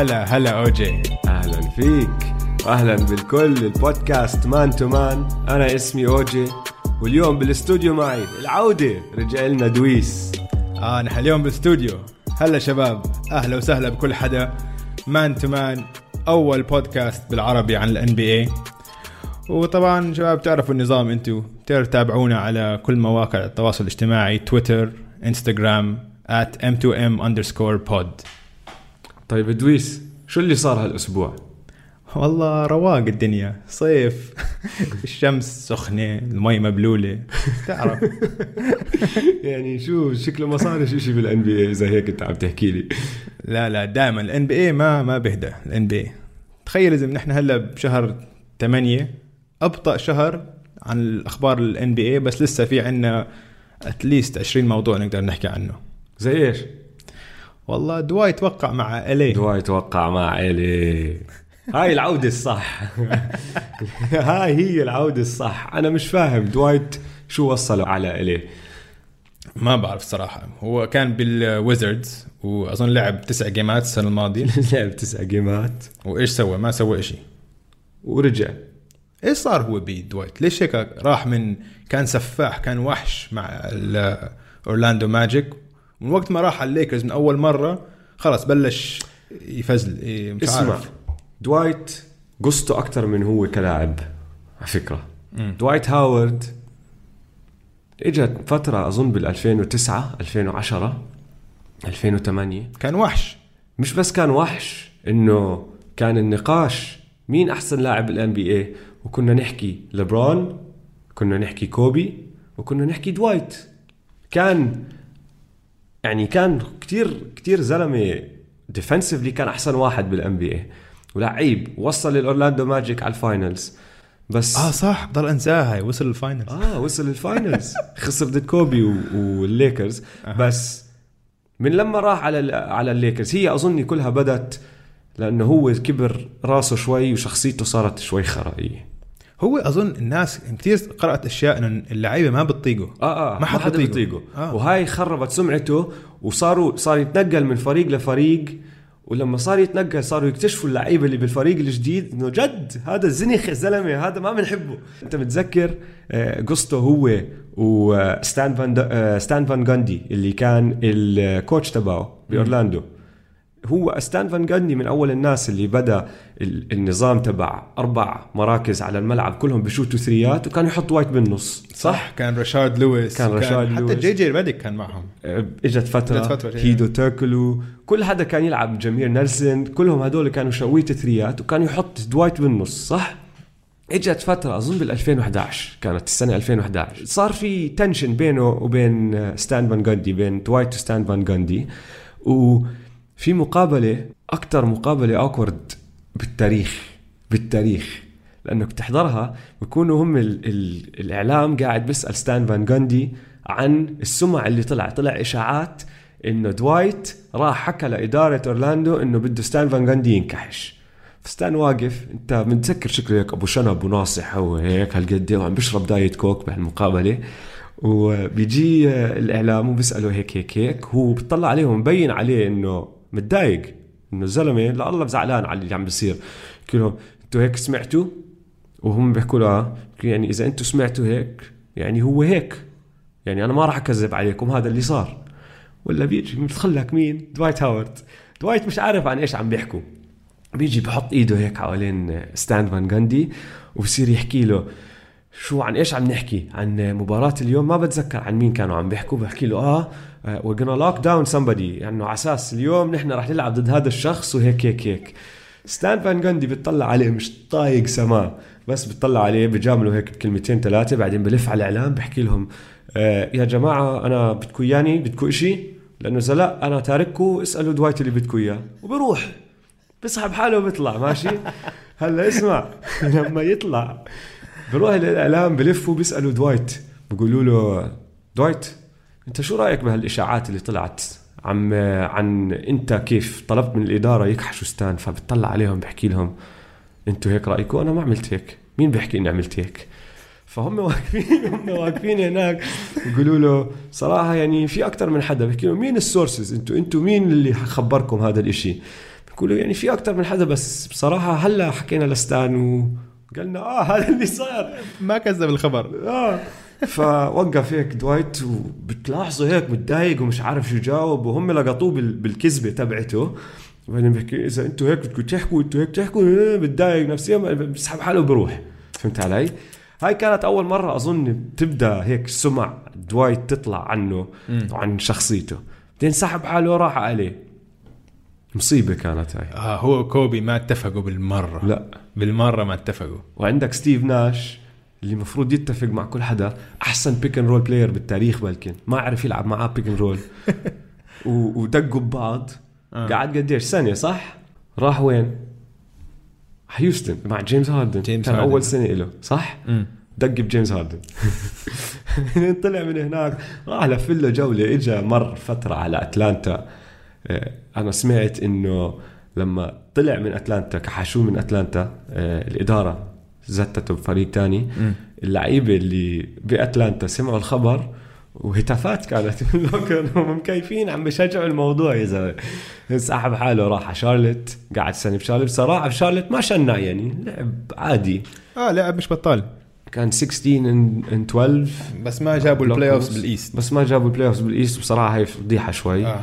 هلا هلا أوجي. أهلا فيك. واهلا بالكل. البودكاست man to man. أنا اسمي أوجي. واليوم بالاستوديو معي العودة. رجع لنا دويس. آه نحن اليوم بالاستوديو. هلا شباب. أهلا وسهلا بكل حدا. man to man أول بودكاست بالعربي عن ال NBA وطبعا شباب تعرفوا النظام أنتم بتقدروا تتابعونا على كل مواقع التواصل الاجتماعي تويتر إنستغرام at m2m underscore pod. طيب دويس شو اللي صار هالأسبوع؟ والله رواق الدنيا صيف الشمس سخنة المي مبلولة تعرف. يعني شو شكله ما صار شيء بال NBA زي هيك أنت عم تحكي لي. لا لا دائما ال NBA ما ما بهدى ال NBA تخيل إذا نحن هلأ بشهر 8 أبطأ شهر عن الأخبار ال NBA بس لسه في عنا at least 20 موضوع نقدر نحكي عنه. زي إيش؟ والله دوايت وقع مع LA. دوايت وقع مع LA هاي العودة الصح. هاي هي العودة الصح. أنا مش فاهم دوايت شو وصله على LA ما بعرف صراحة. هو كان بالويزردز وأظن لعب تسع جيمات السنة الماضية. لعب تسع جيمات. وإيش سوى؟ ما سوى إشي. ورجع. إيش صار هو بدوايت؟ ليش هيك راح من كان سفاح كان وحش مع أورلاندو ماجيك من وقت ما راح على الليكرز من أول مرة خلص بلش يفزل إيه، مش اسمع. عارف. دوايت قصته أكثر من هو كلاعب على فكرة. دوايت هاورد إجت فترة أظن بال 2009 2010 2008 كان وحش. مش بس كان وحش إنه كان النقاش مين أحسن لاعب بال NBA وكنا نحكي لبرون كنا نحكي كوبي وكنا نحكي دوايت. كان يعني كان كتير كتير زلمة defensively كان أحسن واحد بال NBA ولعيب وصل الاورلاندو ماجيك على ال finals. بس آه صح. ضل انساها هاي وصل ال final آه وصل ال finals خسر ضد كوبي والليكرز. بس من لما راح على على الليكرز هي أظني كلها بدت لأنه هو كبر راسه شوي وشخصيته صارت شوي خرائية. هو أظن الناس كثير قرأت أشياء إنه اللعيبة ما بتطيقه. آه آه ما بيطيقه. بيطيقه. آه. وهاي خربت سمعته وصاروا صار يتنقل من فريق لفريق. ولما صار يتنقل صاروا يكتشفوا اللعيبة اللي بالفريق الجديد إنه جد هذا الزنخ الزلمه هذا ما بنحبه. أنت متذكر آه، قصته هو وستان فان آه، ستان فان جاندي اللي كان ال coach تبعه بأورلاندو. هو ستان فان جاندي من أول الناس اللي بدأ ال- النظام تبع أربع مراكز على الملعب كلهم بشوتوا ثريات وكان يحط دوايت بالنص صح كان رشارد لويس كان رشارد حتى لويس. جي جي ريديك كان معهم إجت فترة, إجت فترة،. هيدو تيركوغلو كل حدا كان يلعب جامير نيلسون كلهم هدول كانوا شوية ثريات وكان يحط دوايت بالنص صح؟ إجت فترة أظن بال 2011 كانت السنة 2011 صار في tension بينه وبين ستان فان جاندي بين دوايت وستان فان جاندي وفي مقابلة أكثر مقابلة awkward بالتاريخ بالتاريخ. لأنه بتحضرها بيكونوا هم ال ال الإعلام قاعد بيسأل ستان فان جاندي عن السمع اللي طلع طلع إشاعات إنه دوايت راح حكى لإدارة أورلاندو إنه بده ستان فان جاندي ينكحش. فستان واقف أنت متذكر شكله هيك أبو شنب وناصح هو هيك هالقد وعم بيشرب دايت كوك بهالمقابلة؟ وبيجي آه، الإعلام وبيسأله هيك هيك هيك. هو بيطلع عليهم مبين عليه إنه متضايق إنه الزلمة لا الله زعلان على اللي عم بيصير. بحكي لهم أنتوا هيك سمعتوا؟ وهم بيحكوا له. يعني إذا أنتوا سمعتوا هيك يعني هو هيك. يعني أنا ما راح أكذب عليكم هذا اللي صار. ولا بيجي بتخلك مين؟ دوايت هاورد. دوايت مش عارف عن إيش عم بيحكوا. بيجي بحط إيده هيك حوالين ستان فان جاندي وبصير يحكي له شو عن إيش عم نحكي؟ عن مباراة اليوم ما بتذكر عن مين كانوا عم بيحكوا. بحكي له آه we're gonna lock down somebody. يعني على أساس اليوم نحن رح نلعب ضد هذا الشخص وهيك هيك هيك. ستان فان جاندي بتطلع عليه مش طايق سماه بس بتطلع عليه بجامله هيك بكلمتين ثلاثة بعدين بلف على الإعلام بحكي لهم آه يا جماعة أنا بدكم إياني؟ بدكم إشي؟ لأنه إذا لا أنا تارككم اسألوا دوايت اللي بدكم إياه. وبروح. بسحب حاله وبيطلع ماشي؟ هلأ اسمع لما يطلع بروح للإعلام بلفوا بيسألوا دوايت. بيقولوا له دوايت؟ انت شو رأيك بهالإشاعات اللي طلعت عم عن انت كيف طلبت من الإدارة يكحشوا ستان فبتطلع عليهم بحكي لهم أنتوا هيك رايكم أنا ما عملت هيك. مين بيحكي إني عملت هيك؟ فهم واقفين هم واقفين هناك يقولوا له صراحة يعني في أكثر من حدا بيحكي له مين ال sources؟ أنتوا أنتوا مين اللي خبركم هذا الإشي؟ بيقولوا يعني في أكثر من حدا بس بصراحة هلأ حكينا لستان وقالنا آه هذا اللي صار. ما كذب الخبر. آه. فوقف هيك دوايت وبتلاحظوا هيك متضايق ومش عارف شو يجاوب وهم لقطوه بال- بالكذبة تبعته. وبعدين بيحكي إذا أنتوا هيك بدكم تحكوا أنتوا هيك تحكوا إيه، بتضايق نفسيا بيسحب حاله وبروح. فهمت علي؟ هاي كانت أول مرة أظن تبدأ هيك سمعة دوايت تطلع عنه وعن شخصيته. بعدين سحب حاله وراح عليه. مصيبة كانت هاي. آه هو كوبي ما اتفقوا بالمرة. لا. بالمرة ما اتفقوا. وعندك ستيف ناش اللي المفروض يتفق مع كل حدا أحسن pick and roll player بالتاريخ بلكن ما عرف يلعب معاه pick and roll ودقوا ببعض. آه. قعد قديش؟ سنة صح؟ راح وين؟ هيوستن مع جيمس هاردن. جيمس كان هاردن. اول سنة له صح؟ مم. دق بجيمس هاردن. طلع من هناك راح لف له جولة اجى مر فترة على أتلانتا. آه، أنا سمعت إنه لما طلع من أتلانتا كحشوه من أتلانتا آه، الإدارة زتته بفريق تاني. اللعيبة اللي بأتلانتا سمعوا الخبر وهتافات كانت كانوا مكيفين عم بشجعوا الموضوع. يا زلمه سحب حاله راح على شارلت. قعد سنة بشارلت صراحة بشارلت ما شنع يعني لعب عادي. آه لعب مش بطال. كان 16 and 12 بس ما جابوا ال playoffs. بال East بس ما جابوا ال playoffs بال East بصراحة هي فضيحة شوي. آه.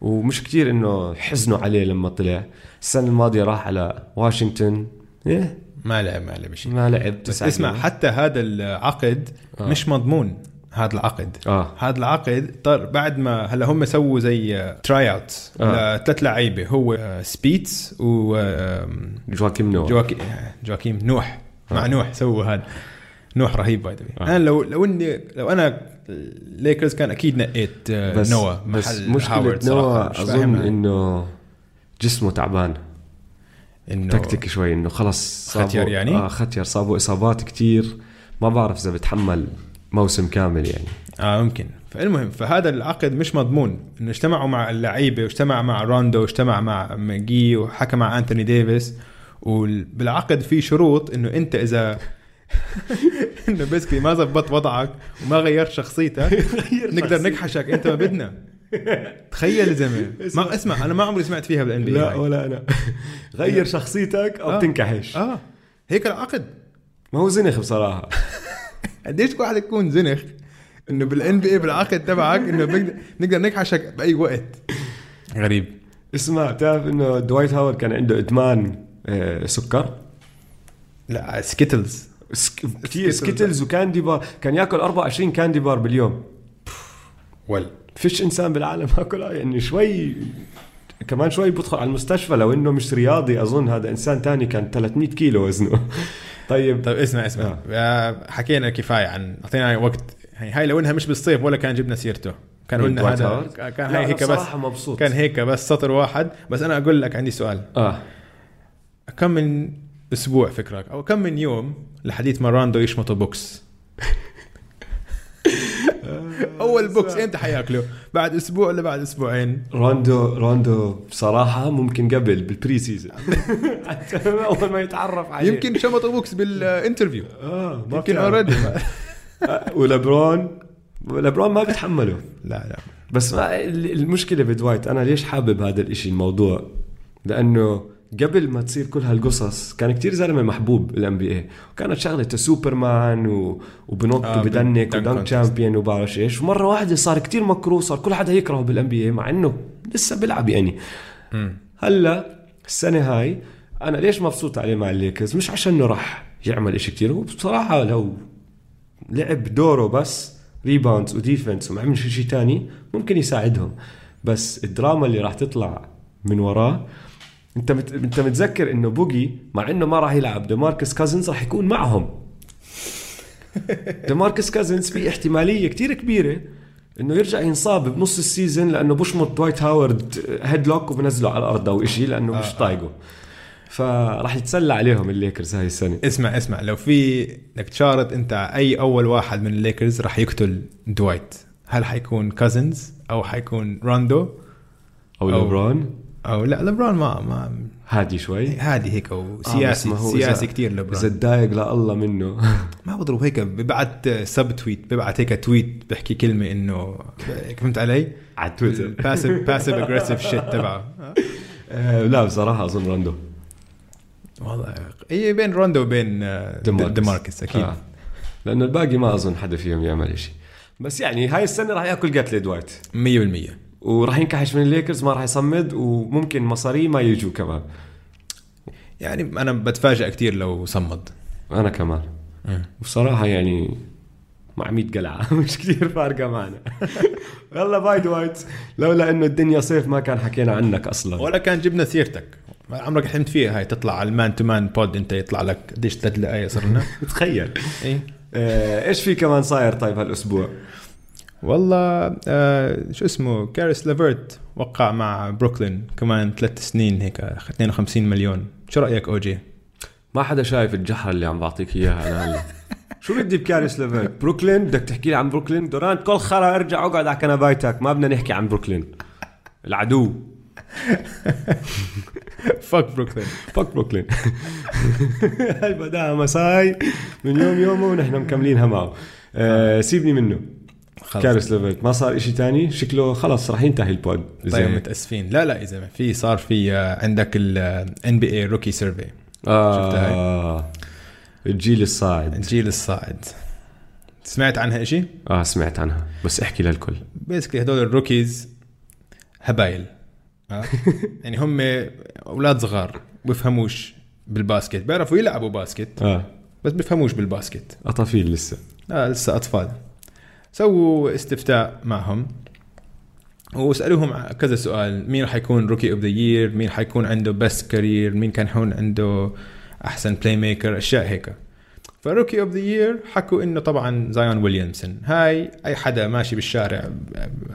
ومش كتير إنه حزنوا عليه لما طلع. السنة الماضية راح على واشنطن إيه؟ ما لعب ما لعب شيء ما لعب بس اسمع جيمات. حتى هذا العقد آه. آه. مش مضمون هذا العقد آه هذا العقد طر بعد ما هلا هم سووا زي try out آه. لثلاث لعيبة هو آه، سبيتس و آم، جواكيم نو جواكي جواكيم نوح مع آه. نوح سووا هذا نوح رهيب باي آه. أنا لو لو اني لو أنا ليكرز كان أكيد نقيت آه، بس نوا بس محل هاورد صراحة. نوا أظن. إنه جسمه تعبان إنه تكتيك شوي إنه خلص ختير يعني؟ آه ختير صابوا إصابات كتير. ما بعرف إذا بتحمل موسم كامل يعني. آه ممكن. فالمهم فهذا العقد مش مضمون. إنه اجتمعوا مع اللعيبة واجتمع مع روندو واجتمع مع ماكجي وحكى مع أنتوني ديفيس. وبالعقد في شروط إنه أنت إذا إنه basically ما زبطت وضعك وما غيرت شخصيتك نقدر نكحشك أنت ما بدنا تخيل يا زلمة. ما اسمع أنا ما عمري سمعت فيها بال NBA لا ولا أنا. غير شخصيتك أو آه. بتنكحش. آه. هيك العقد. ما هو زنخ بصراحة. قديش واحد يكون زنخ؟ إنه بال NBA بالعقد تبعك إنه بنقدر نقدر نكحشك بأي وقت. غريب. اسمع بتعرف إنه دوايت هاورد كان عنده إدمان آه، سكر؟ لا Skittles. سك... كثير Skittles. Skittles و candy bar. كان يأكل 24 candy bar باليوم. ول. فيش إنسان بالعالم ياكلها يعني شوي كمان شوي بدخل على المستشفى لو إنه مش رياضي أظن هذا إنسان تاني كان 300 كيلو وزنه. طيب. طيب اسمع اسمع. آه. حكينا كفاية عن أعطينا وقت. يعني هاي لو إنها مش بالصيف ولا كان جبنا سيرته. كان قلنا هذا؟ كان هاي هيك بس. مبسوط. كان هيك بس سطر واحد. بس أنا أقول لك عندي سؤال. آه. كم من أسبوع فكرك أو كم من يوم لحديث ما راندو يشمطوا بوكس؟ اول بوكس إمتى حياكله. بعد أسبوع ولا بعد أسبوعين؟ روندو روندو بصراحة ممكن قبل بال pre season أول ما يتعرف عليه. يمكن شمطوا بوكس بال interview آه ما يمكن. already ولبرون لبرون ما بيتحمله لا لا. بس ما المشكلة بدوايت أنا ليش حابب هذا الإشي الموضوع؟ لأنه قبل ما تصير كل هالقصص كان كتير زلمة محبوب بال NBA وكانت شغلته سوبرمان و... وبنط آه، وبدنك dunk و dunk contest. champion وبعرف إيش. ومرة واحدة صار كتير مكروه صار كل حدا يكرهه بال NBA مع إنه لسه بيلعب يعني. هلا السنة هاي أنا ليش مبسوط عليه مع الليكرز؟ مش عشان إنه راح يعمل إشي كتير هو بصراحة لو لعب دوره بس rebounds و defense وما عمل شيء تاني ممكن يساعدهم. بس الدراما اللي راح تطلع من وراه انت مت... انت متذكر انه بوجي مع انه ما راح يلعب ديماركس كازنز راح يكون معهم. ديماركس كازنز في احتمالية كتير كبيرة انه يرجع ينصاب بنص ال season لأنه بشمط دوايت هاورد headlock وبنزله على الأرض أو شيء لأنه مش طايقه. فراح يتسلى عليهم الليكرز هاي السنة. اسمع اسمع لو في بدك تشارط انت أي أول واحد من الليكرز راح يقتل دوايت هل حيكون كازنز أو حيكون روندو أو أو- لبرون أو لا لبرون ما ما هادي شوي. هادي هيك آه، وسياسي هو سياسي كثير إذا لبرون تضايق لله منه. ما بضرب هيك ببعت sub tweet ببعت هيك tweet بحكي كلمة إنه فهمت علي؟ على تويتر passive passive aggressive shit تبعه. آه، لا بصراحة أظن روندو والله هي بين روندو وبين آه، ديماركوس. ديماركوس أكيد. آه. لأنه الباقي ما أظن حدا فيهم يعمل شيء بس يعني هاي السنة راح يأكل قتلة دوايت 100% وراح ينكحش من الليكرز ما راح يصمد وممكن مصاري ما يجوا كمان. يعني أنا بتفاجئ كثير لو صمد. أنا كمان. وبصراحه يعني مع 100 قلعة مش كثير فارقة معنا. يلا bye دوايت لولا إنه الدنيا صيف ما كان حكينا عنك أصلا. ولا كان جبنا سيرتك. عمرك حلمت فيها هاي تطلع على ال man to man pod أنت يطلع لك قديش ثلاث دقائق صرنا. تخيل. إيه. آه، إيش في كمان صاير طيب هالأسبوع؟ والله آه شو اسمه كاريس ليفرت وقع مع بروكلين كمان ثلاث سنين هيك 52 مليون. شو رأيك OG ما حدا شايف الجحر اللي عم بعطيك إياها أنا هلا شو بدي بكاريس ليفرت بروكلين؟ بدك تحكي لي عن بروكلين؟ دورانت كل خرا ارجع اقعد على كنبايتك. ما بدنا نحكي عن بروكلين. العدو. فك بروكلين. فك بروكلين. هاي بداها مساي. من يوم يومه ونحن مكملينها معه آه سيبني منه. خلص. كاريس ليفرت ما صار إشي تاني؟ شكله خلص رح ينتهي ال pod. طيب متأسفين. لا لا يا زلمه في صار في آه، عندك ال NBA rookie survey آه. الجيل الصاعد. الجيل الصاعد. سمعت عنها شيء؟ آه سمعت عنها. بس احكي للكل. basically هدول ال rookies هبايل. آه؟ يعني هم أولاد صغار بيفهموش بالباسكت. بيعرفوا يلعبوا باسكت آه. بس بيفهموش بالباسكت. أطافيل لسه. آه لسه أطفال. سووا استفتاء معهم وسألوهم كذا سؤال. مين راح يكون rookie of the year مين حيكون عنده best career مين حيكون عنده أحسن playmaker أشياء هيك. ف rookie of the year حكوا إنه طبعا زايون ويليامسون هاي أي حدا ماشي بالشارع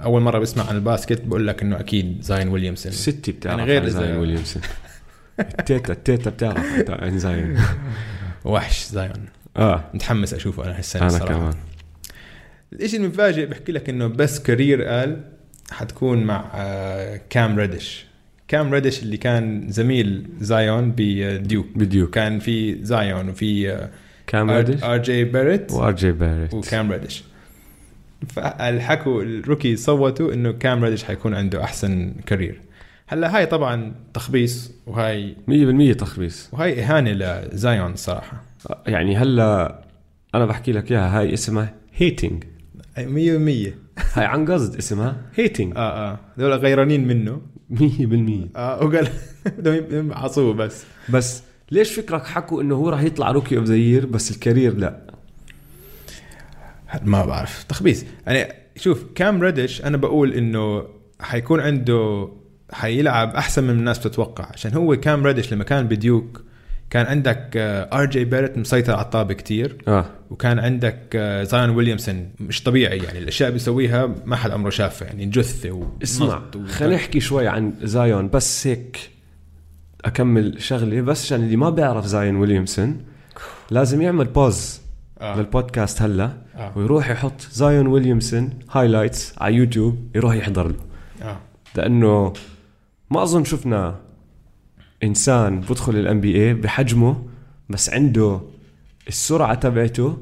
أول مرة بسمع عن الباسكت بقول لك إنه أكيد زايون ويليامسون ستي بتعرف يعني غير إذا- ويليامسون التيتا التيتا بتعرف عن زايون وحش زايون آه. متحمس أشوفه أنا هالسنة أنا الصراحه كمان. الإشي المفاجئ بحكي لك إنه best career قال حتكون مع آه، كام ريدش. كام ريدش اللي كان زميل زايون بديوك بديوك كان في زايون وفي آه، كام ريدش؟ آر جي باريت وآر جي باريت. وكام ريدش. فالحكوا ال rookie صوتوا إنه كام ريدش حيكون عنده أحسن career. هلأ هاي طبعا تخبيص وهاي 100% تخبيص. وهاي إهانة لزايون الصراحه يعني هلأ أنا بحكي لك إياها هاي اسمها hating 100% هاي عن قصد اسمها hating آه آه. هذول غيرانين منه. 100% آه وقال بدهم يعصوه بس. بس ليش فكرك حكوا إنه هو راح يطلع rookie of the بس ال career لا؟ ما بعرف. تخبيص. يعني شوف كام ريدش أنا بقول إنه حيكون عنده حيلعب أحسن من الناس بتتوقع. عشان هو كام ريدش لما كان بديوك كان عندك آر جي باريت مسيطر على الطابة كتير. آه. وكان عندك آه، زايون ويليامسون مش طبيعي يعني. الأشياء بيسويها ما حد عمره شافها يعني جثة اسمع و- خلينا نحكي شوي عن زايون بس هيك أكمل شغلة بس عشان اللي ما بيعرف زايون ويليامسون لازم يعمل pause آه. للبودكاست هلا آه. ويروح يحط زايون ويليامسون highlights على يوتيوب يروح يحضر له. آه. لأنه ما أظن شفنا إنسان بدخل ال NBA بحجمه بس عنده السرعة تبعته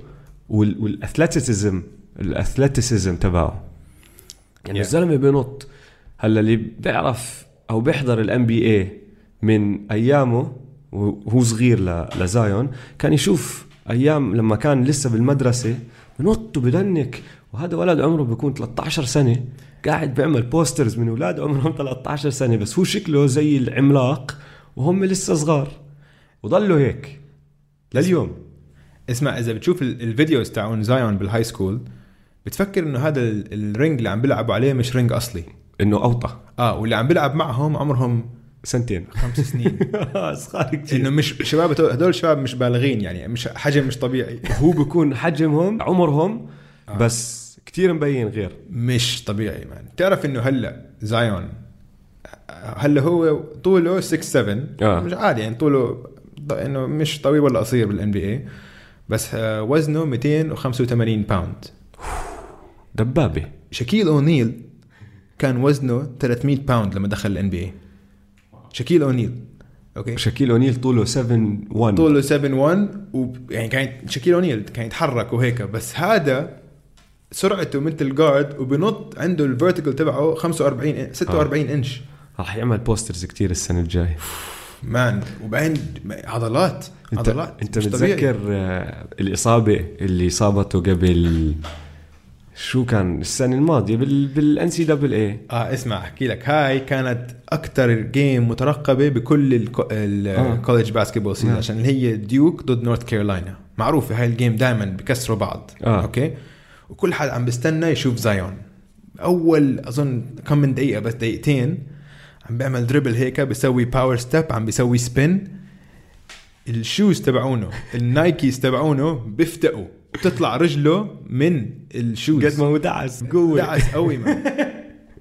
وال- وال athleticism ال athleticism تبعه. يعني Yeah. الزلمة بينط هلأ اللي بيعرف أو بيحضر ال NBA من أيامه وهو صغير لزايون كان يشوف أيام لما كان لسه بالمدرسة بنط وب dunk. وهذا ولد عمره بيكون 13 سنة قاعد بيعمل posters من أولاد عمرهم 13 سنة بس هو شكله زي العملاق. وهم لسه صغار. وضلوا هيك لليوم. اسمع إذا بتشوف ال- ال videos تاعون زايون بال high school بتفكر إنه هذا ال- ال ring اللي عم بيلعبوا عليه مش ring أصلي. إنه أوطى. آه واللي عم بيلعب معهم عمرهم سنتين. خمس سنين. صغار كثير إنه مش شباب هدول- هدول شباب مش بالغين يعني مش حجم مش طبيعي. هو بيكون حجمهم عمرهم بس كتير مبين غير. مش طبيعي man تعرف إنه هلأ زايون هلا هو طوله 6 7 آه. مش عادي يعني طوله إنه مش طويل ولا قصير بال NBA بس آه، وزنه 285 pound دبابة. شاكيل أونيل كان وزنه 300 pound لما دخل ال NBA شاكيل أونيل okay؟ شاكيل أونيل طوله 7 1 طوله 7 1 و يعني كان شاكيل أونيل كان يتحرك وهيك بس هذا سرعته مثل ال guard وبنط عنده ال vertical تبعه 45 46 انش راح يعمل posters كتير السنة الجاية. man وبعدين عضلات انت عضلات انت. متذكر آه، الإصابة اللي صابته قبل شو كان؟ السنة الماضية بال بال NCAA آه اسمع أحكي لك. هاي كانت أكثر game مترقبة بكل ال college basketball season. عشان هي ديوك ضد نورث كارولاينا معروفة هاي ال game دائما بكسروا بعض. آه. okay؟ وكل حد عم بيستنى يشوف زايون أول أظن كم من دقيقة بس دقيقتين عم بيعمل dribble هيك بيسوي power step عم بيسوي spin ال shoes تبعونه ال Nikes تبعونه بيفتقوا بتطلع رجله من ال shoes قد ما هو دعس. قوة. دعس قوي ما.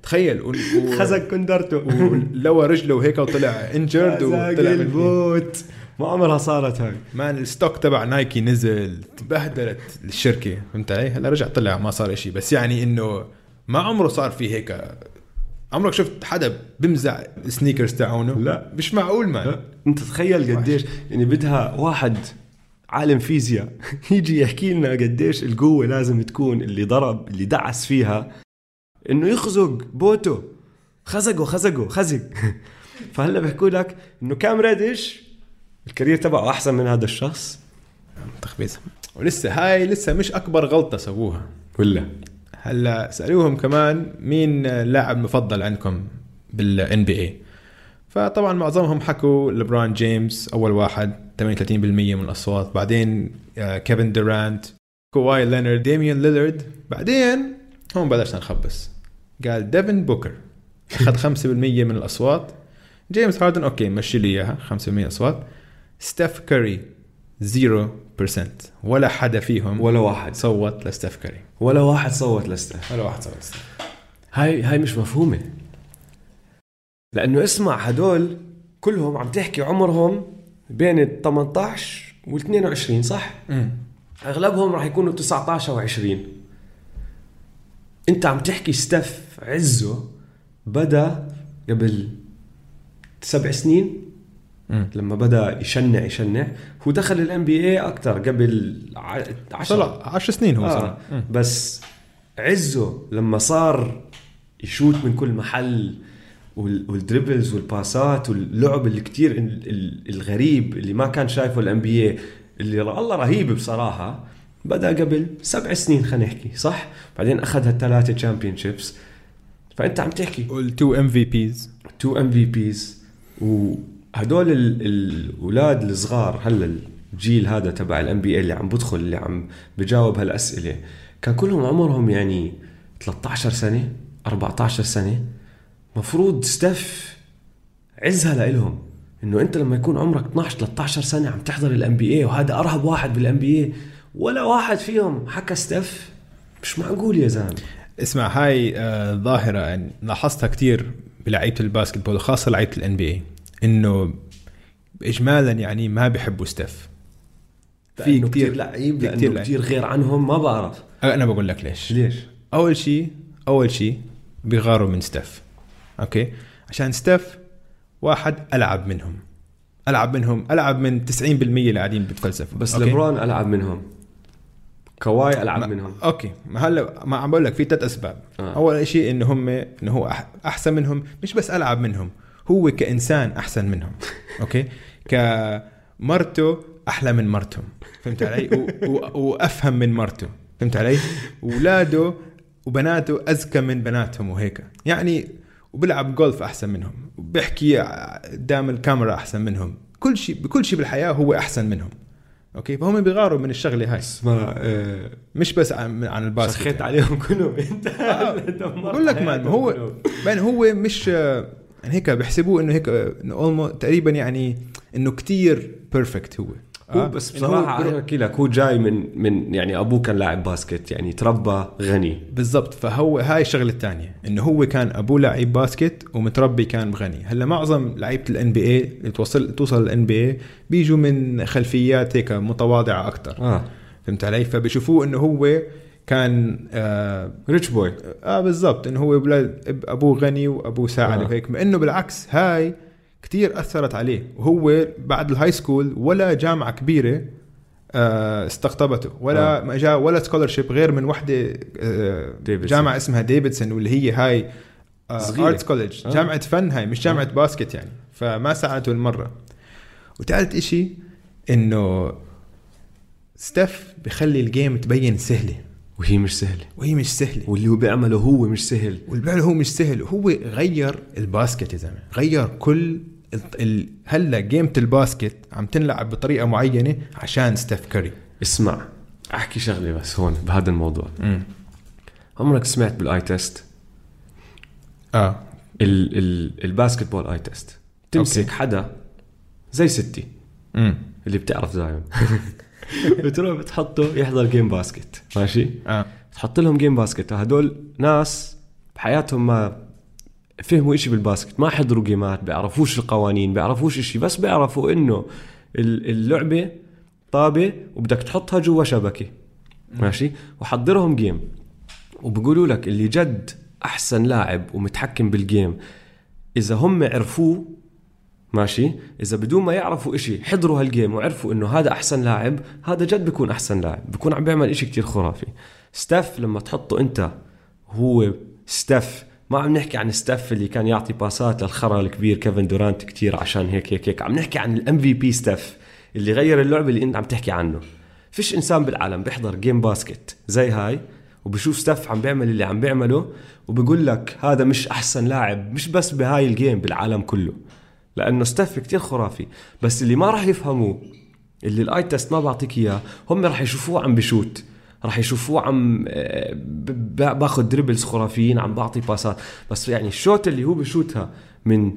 تخيل و... و... خزق كندرته. ولوى رجله وهيك وطلع انجرد وطلع البوت ما عمرها صارت هاي. man ال stock تبع Nike نزل بهدلت الشركة. فهمت علي؟ هلا رجع طلع ما صار إشي. بس يعني إنه ما عمره صار في هيك عمرك شفت حدا بمزع السنيكرز تاعونه؟ لا. مش معقول مان انت تخيل قديش يعني بدها واحد عالم فيزياء يجي يحكي لنا قديش القوة لازم تكون اللي ضرب اللي دعس فيها إنه يخزق بوته. خزقه خزقه خزق. فهلا بيحكوا لك إنه كام ريدش ال career تبعه أحسن من هذا الشخص. تخبيص. ولسه هاي لسه مش أكبر غلطة سووها. ولا. هلا سألوهم كمان مين اللاعب المفضل عندكم بال NBA فطبعا معظمهم حكوا لبران جيمس أول واحد 38% من الأصوات. بعدين آه، كيفن دورانت كواي لينارد ديميان ليلارد. بعدين هون بلشنا نخبص. قال ديفن بوكر أخذ 5% من الأصوات. جيمس هاردن okay مشي لي إياها 5% من الاصوات ستيف كاري 0% ولا حدا فيهم ولا واحد. صوت لستيف كاري ولا واحد صوت لستيف ولا واحد صوت لستيف هاي هاي مش مفهومة. لأنه اسمع هدول كلهم عم تحكي عمرهم بين ال 18 وال 22 صح؟ أغلبهم راح يكونوا 19 أو 20 أنت عم تحكي ستيف عزه بدا قبل سبع سنين؟ مم. لما بدأ يشنع يشنع. هو دخل ال NBA أكثر قبل 10 طلع 10 سنين هو آه. صار بس عزه لما صار يshoot من كل محل وال- وال dribbles وال passات واللعب اللي كتير ال- ال- الغريب اللي ما كان شايفه ال NBA اللي الله رهيب بصراحة بدأ قبل سبع سنين خلينا نحكي صح؟ بعدين أخذ هالثلاثة championships فأنت عم تحكي. وال two MVPs two MVPs وهدول ال- الأولاد الصغار هلا الجيل هذا تبع ال NBA اللي عم بدخل اللي عم بجاوب هالأسئلة كان كلهم عمرهم يعني 13 سنة 14 سنة. مفروض ستيف عزها لإلهم إنه أنت لما يكون عمرك 12 13 سنة عم تحضر ال NBA وهذا أرهب واحد بال NBA ولا واحد فيهم حكى ستيف مش معقول يا زلمة. اسمع هاي آه ظاهرة يعني لاحظتها كتير بلعيبة ال basketball خاصة لعيبة ال NBA إنه اجمالا يعني ما بيحبوا ستيف. في كتير لعيب في كتير كتير غير عنهم ما بعرف أنا بقول لك ليش. ليش؟ أول شيء أول شيء بيغاروا من ستيف. okay؟ عشان ستيف واحد ألعب منهم. ألعب منهم ألعب من 90% اللي قاعدين بتفلسفوا. بس okay؟ لبران ألعب منهم. كواي ألعب ما- منهم. okay. ما هلا ما عم بقول لك في ثلاث أسباب. آه. أول شيء إنه هم إنه هو أحسن منهم. مش بس ألعب منهم. هو كإنسان أحسن منهم. okay؟ كمرته أحلى من مرتهم. فهمت علي؟ و... و... وأفهم من مرته. فهمت علي؟ اولاده وبناته اذكى من بناتهم وهيك. يعني وبيلعب جولف أحسن منهم. وبيحكي قدام الكاميرا أحسن منهم. كل شيء بكل شيء بالحياة هو أحسن منهم. okay؟ فهم بيغاروا من الشغلة هاي. اسمع آه مش بس عن, عن ال basket. سخيت عليهم كلهم. انت دمرت بقول لك man هو. man هو مش آه، يعني هيك بحسبوه إنه هيك آه، انه تقريبا يعني إنه كتير perfect هو. آه، بس بصراحة برو- أنا بحكي لك هو جاي من من يعني أبوه كان لاعب basket يعني تربى غني. بالضبط. فهو هاي الشغلة الثانية إنه هو كان أبوه لعيب basket ومتربي كان بغنى هلأ معظم لعيبة ال NBA اللي توصل توصل ال NBA بيجوا من خلفيات هيك متواضعة أكثر آه. فهمت علي؟ فبشوفوه إنه هو كان آه rich boy آه بالضبط إنه هو ولاد أبوه غني وأبوه ساعد آه. وهيك مع إنه بالعكس هاي كتير أثرت عليه وهو بعد ال high school ولا جامعة كبيرة آه، استقطبته ولا آه. ما جاء ولا scholarship غير من وحدة آه،. جامعة اسمها ديفيدسون واللي هي هاي صغيرة. arts college آه. جامعة فن هاي مش جامعة basket يعني فما ساعدته المرة وثالث إشي إنه ستيف بخلي ال game تبين سهلة وهي مش سهلة. وهي مش سهلة. واللي هو بيعمله هو مش سهل. والفعل هو مش سهل. هو غير ال basket يا زلمة. غير كل ال... هلا gameة ال basket عم تنلعب بطريقة معينة عشان ستيف كاري اسمع أحكي شغلة بس هون بهذا الموضوع. عمرك سمعت بال eye test؟ آه. ال ال ال basketball eye test. تمسك okay. حدا زي ستي. امم اللي بتعرف دايما بتروح بتحطه يحضر game basket ماشي؟ آه. تحط لهم game basket هدول ناس بحياتهم ما فهموا إشي بال basket ما حضروا gameات بيعرفوش القوانين بيعرفوش إشي بس بيعرفوا إنه ال- اللعبة طابة وبدك تحطها جوا شبكة. ماشي؟ وحضرهم game وبقولوا لك اللي جد أحسن لاعب ومتحكم بال game إذا هم عرفوه ماشي؟ إذا بدون ما يعرفوا إشي حضروا هال game وعرفوا إنه هذا أحسن لاعب هذا جد بيكون أحسن لاعب بيكون عم بيعمل إشي كتير خرافي. ستاف لما تحطه أنت هو ستاف ما عم نحكي عن ستاف اللي كان يعطي باسات للخرا الكبير كيفن دورانت كتير عشان هيك هيك هيك. عم نحكي عن ال MVP ستاف اللي غير اللعبة اللي أنت عم تحكي عنه. فيش إنسان بالعالم بيحضر game basket زي هاي وبشوف ستاف عم بيعمل اللي عم بيعمله وبقول لك هذا مش أحسن لاعب مش بس بهاي ال game بالعالم كله. لأنه ستاف كتير خرافي. بس اللي ما راح يفهموه اللي ال eye test ما بعطيك إياه هم راح يشوفوه عم بشوت. راح يشوفوه عم باخذ dribbles خرافيين عم بعطي باسات بس يعني ال shot اللي هو بشوتها من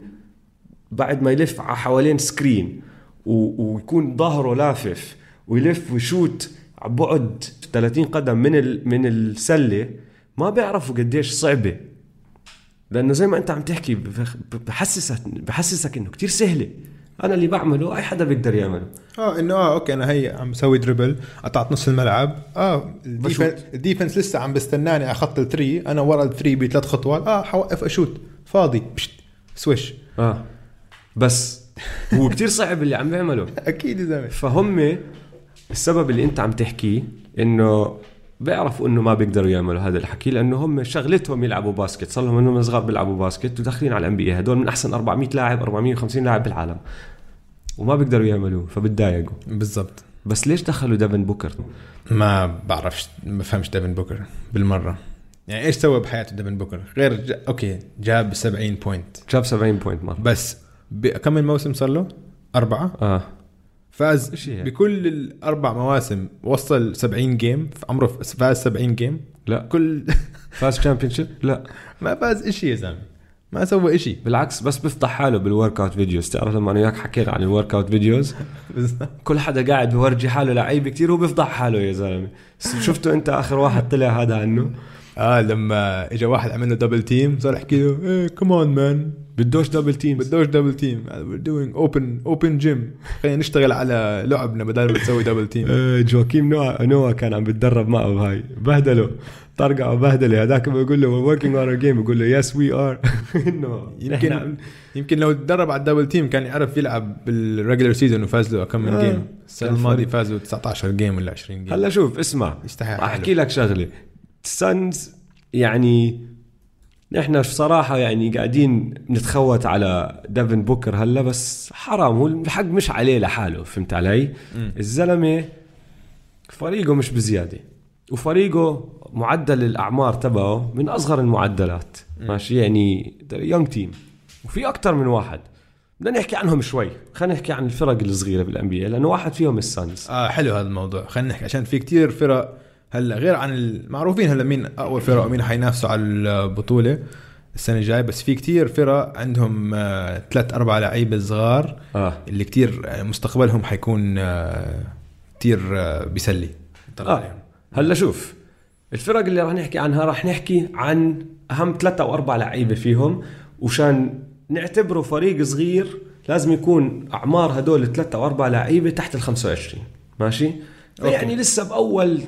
بعد ما يلف حوالين screen ويكون ظهره لافف ويلف ويشوت على بعد 30 قدم من من السلة ما بيعرفوا قديش صعبة. لأنه زي ما أنت عم تحكي بحسسك بحسسك إنه كتير سهلة. أنا اللي بعمله أي حدا بيقدر يعمله. آه إنه آه okay أنا هي عم بسوي dribble قطعت نص الملعب. آه ال defense, ال defense لسه عم بستناني على خط ال three أنا ورا ال three بثلاث خطوات. آه حوقف أشوت. فاضي. بشوت. swish. آه. بس هو كتير صعب اللي عم بيعمله. أكيد يا زلمة. فهم السبب اللي أنت عم تحكيه إنه بيعرفوا إنه ما بيقدروا يعملوا هذا الحكي لأنه هم شغلتهم يلعبوا basket. صار لهم إنهم صغار بيلعبوا basket وداخلين على ال NBA هدول من أحسن 400 لاعب 450 لاعب بالعالم. وما بيقدروا يعملوه فبتضايقوا. بالضبط. بس ليش دخلوا ديفن بوكر؟ ما بعرفش ما بفهمش ديفن بوكر بالمرة. يعني إيش سوى بحياته ديفن بوكر؟ غير ج... okay جاب 70 point جاب 70 point مره بس ب... كم من موسم صار له؟ أربعة؟ آه. فاز؟ بكل الأربع مواسم وصل 70 game في عمره فاز 70 game لا. كل فاز champion لا. ما فاز إشي يا زلمة. ما سوى إشي. بالعكس بس بيفضح حاله بال workout videos تعرف لما أنا وياك حكينا عن ال workout videos كل حدا قاعد بورجي حاله لعيبه كتير هو بيفضح حاله يا زلمة. شفتوا أنت آخر واحد طلع هذا عنه؟ آه لما اجى واحد عمل له double team صار يحكي له إيه come on man بدوش double team بدوش double team we're doing open open gym. خلينا نشتغل على لعبنا بدل ما تسوي double team جواكيم نوا نوا كان عم بتدرب معه بهاي. بهدله. طرقع وبهدله. هذاك بيقول له working on our game. بيقول له yes we are إنه يمكن يمكن لو تدرب على ال double team كان يعرف يلعب بال regular season وفاز له كم من آه. game السنة الماضية. فازوا 19 game ولا 20 game هلا شوف اسمع. يستحق حاله. احكي لك شغلة. السانز يعني نحن بصراحة يعني قاعدين نتخوت على ديفن بوكر هلا بس حرام هو الحق مش عليه لحاله فهمت علي؟ الزلمة فريقه مش بزيادة وفريقه معدل الأعمار تبعه من أصغر المعدلات ماشي؟ يعني young team وفي أكثر من واحد. بدنا نحكي عنهم شوي خلينا نحكي عن الفرق الصغيرة بال NBA لأنه واحد فيهم السانز آه حلو هذا الموضوع خلينا نحكي عشان في كتير فرق هلا غير عن المعروفين هلا مين اول فرق ومين حينافسوا على البطولة السنة الجاية بس في كتير فرق عندهم آه ثلاث أربع لعيبة صغار آه اللي كتير آه، مستقبلهم حيكون آه كتير آه بيسلي طلع آه. عليهم. هلا شوف الفرق اللي راح نحكي عنها راح نحكي عن أهم ثلاثة أو أربع لعيبة فيهم وشان نعتبره فريق صغير لازم يكون أعمار هدول ثلاثة أو أربع لعيبة تحت ال 25 ماشي؟ okay. يعني لسه بأول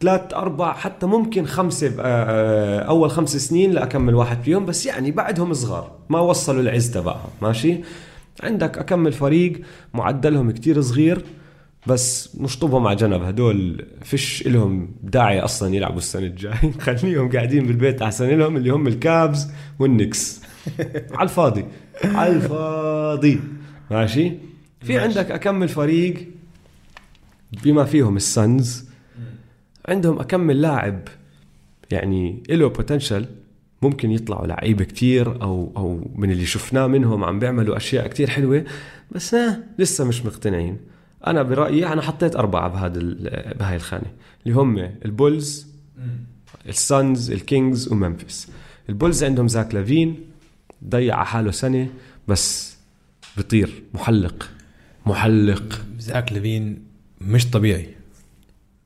ثلاث أربع حتى ممكن خمسة ب- آه، أول خمس سنين لأكمل واحد فيهم بس يعني بعدهم صغار ما وصلوا العز تبعهم ماشي؟ عندك أكمل فريق معدلهم كتير صغير بس نشطبهم على جنب هدول فيش إلهم داعي أصلا يلعبوا السنة الجاي. خليهم قاعدين بالبيت أحسن لهم اللي هم الكابز والنكس. على الفاضي. على الفاضي. ماشي؟ في. عندك أكمل فريق بما فيهم السنز. عندهم اكمل لاعب يعني له potential ممكن يطلعوا لعيبة كتير أو أو من اللي شفناه منهم عم بيعملوا أشياء كتير حلوة بس آه لسه مش مقتنعين. أنا برأيي أنا حطيت أربعة بهذا بهاي الخانة اللي هم البولز السانز الكينجز وممفيس البولز عندهم زاك لافين ضيع حاله سنة بس بيطير محلق محلق. زاك ليفين مش طبيعي.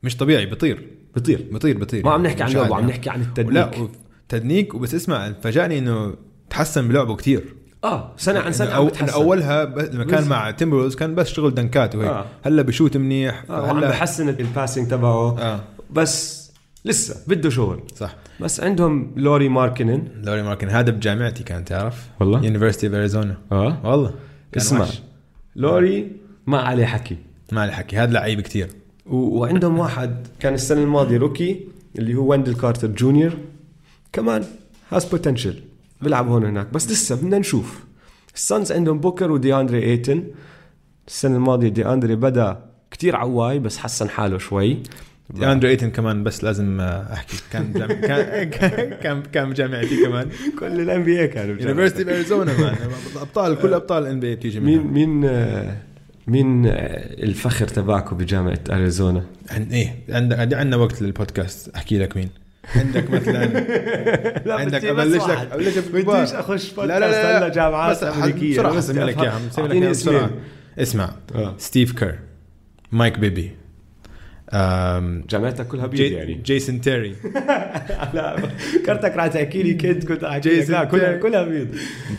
مش طبيعي بيطير بيطير بيطير بيطير ما عم نحكي عن لعبة. عم نحكي عن التدنيك. لا تدنيك وبس اسمع فاجأني إنه تحسن بلعبه كتير. آه سنة عن سنة أو بتحسن. أولها لما كان مع تيمبرز كان بس شغل دنكات وهيك. آه. هلأ بشوت منيح آه هلا بحسن ال passing تبعه. آه. بس لسه بده شغل. صح. بس عندهم لوري ماركنن. لوري ماركن هذا بجامعتي كان تعرف؟ والله؟ University of Arizona آه. والله. اسمع. وحش. لوري ما عليه حكي. ما علي حكي. هذا لعيب كتير. و... وعندهم واحد كان السنة الماضية rookie اللي هو ويندل كارتر جونيور. كمان has potential بيلعب هون هناك. بس لسه بدنا نشوف. السانز عندهم بوكر ودي اندري ايتن السنة الماضية دي اندري بدأ كتير عواي بس حسن حاله شوي. اندرو ايتن كمان بس لازم أحكي. كان جام... كان كان- كان بجامعتي كمان. كل ال NBA كانوا University of Arizona ابطال كل أبطال ال NBA بتيجي منها. مين مين آه، مين الفخر تبعكم بجامعة أريزونا؟ عن إيه عندك عندنا وقت للبودكاست. أحكي لك مين. عندك مثلا عندك أبلش لك أبلش لك. بديش أخش لا لا لا هلا جامعات بس أمريكية. بسرعة بس اسمع لك أفهم. اسمع لك بسرعة. اسمع. آه. ستيف كير. مايك بيبي. جامعتك كلها بيض جي يعني. جيسون تيري. لا كرتك راح تحكي لي كنت كنت أحكي جيسون لا كلها. كلها بيض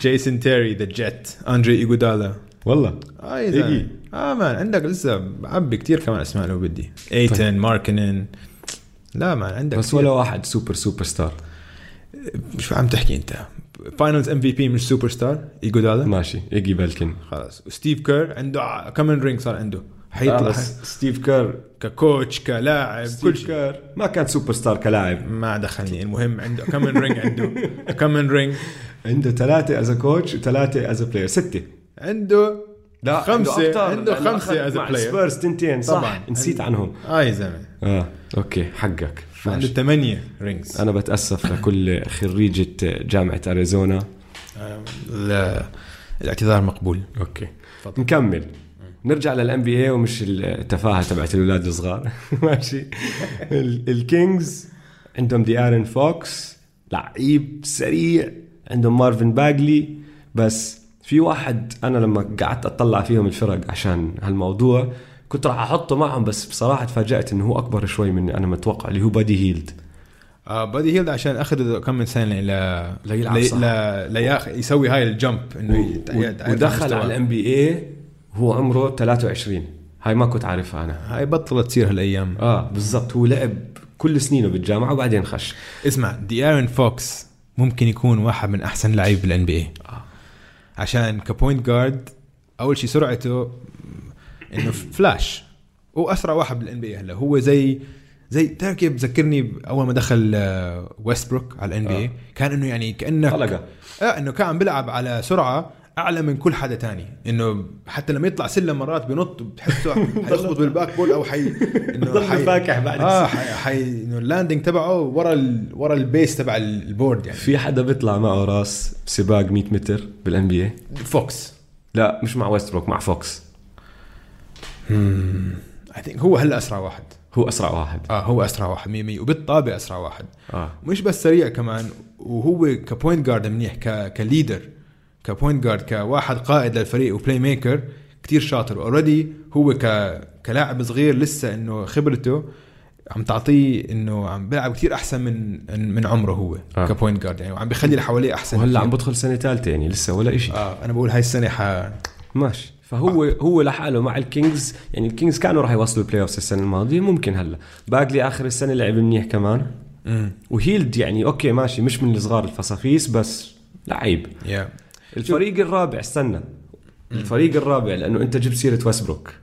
جيسون تيري ذا جيت أندري ايجودالا والله. آه زلمة. إيجي. آه مان عندك لسه عبي كتير كمان اسماء لو بدي. إيتن ماركنن. لا مان عندك بس كتير. ولا واحد سوبر سوبر ستار. شو عم تحكي أنت؟ فاينلز ام في بي مش سوبر ستار؟ ايجودالا ماشي. ايجي بالكن خلاص. وستيف كير عنده كمان رينج صار عنده. آه حيطلع بس ستيف كير ككوتش كلاعب كل كير ما كان سوبر ستار كلاعب. ما دخلني. المهم عنده كمان رينج عنده. كمان رينج عنده ثلاثة از كوتش وثلاثة از بلاير ستة. عنده لا خمسة أكتر، عنده a مع player. السبيرز تنتين صح؟ طبعاً. نسيت عنهم. آه يا زلمة. آه أوكي حقك. عنده ماشي. ثمانية رينجز أنا بتأسف لكل خريجة جامعة أريزونا. لا الاعتذار مقبول. okay. تفضل. نكمل. نرجع لل NBA ومش التفاهة تبعت الأولاد الصغار. ماشي. ال- الكينجز عندهم دي ارن فوكس لعيب سريع. عندهم مارفن باجلي بس في واحد أنا لما قعدت أطلع فيهم الفرق عشان هالموضوع كنت راح أحطه معهم بس بصراحة تفاجأت إنه هو أكبر شوي من أنا متوقع اللي هو بادي هيلد آه بادي هيلد عشان أخذ كم من سنه ل ليلعب لي- صح. لياخ يسوي هاي ال jump إنه و- ودخل. على ال NBA هو عمره 23 هاي ما كنت عارفها أنا. هاي بطلت تصير هالأيام. آه بالضبط. هو لعب كل سنينه بالجامعة وبعدين خش. اسمع دي ارن فوكس ممكن يكون واحد من أحسن لعيب بال NBA آه. عشان ك point guard أول شيء سرعته إنه فلاش هو أسرع واحد بال NBA هلا. هو زي زي تعرف كيف بذكرني أول ما دخل آه، ويستبروك على ال NBA آه. كان إنه يعني كانك حلقه آه إنه كان عم بيلعب على سرعة أعلى من كل حدا تاني. إنه حتى لما يطلع سلم مرات بنط بتحسه حيخبط بال backboard أو حي إنه ضل فاكح بعد آه. حي, حي إنه ال landing تبعه ورا ال... ورا ال base تبع ال board يعني. في حدا بيطلع معه راس بسباق 100 متر بال NBA فوكس. لا مش مع ويستبروك مع فوكس I think هو هلا أسرع واحد. هو أسرع واحد. آه هو أسرع واحد 100 وبالطابة أسرع واحد. آه. مش بس سريع كمان وهو ك point guard منيح ك ك leader. ك point guard كواحد قائد للفريق و playmaker كتير شاطر. already هو ك كلاعب صغير لسه إنه خبرته عم تعطيه إنه عم بيلعب كتير أحسن من من عمره هو آه. آه. ك point guard يعني وعم بيخلي اللي حواليه أحسن وهلأ. عم بدخل سنة ثالثة يعني لسه ولا إشي. آه أنا بقول هاي السنة ح ماشي. فهو هو لحاله مع الكينجز يعني الكينجز كانوا راح يوصلوا ال playoffs السنة الماضية ممكن هلأ. باقلي آخر السنة لعب منيح كمان. وهيلد يعني okay ماشي مش من الصغار الفصافيس بس لعيب. يا الفريق الرابع استنى. الفريق الرابع لأنه أنت جبت سيرة ويسبروك.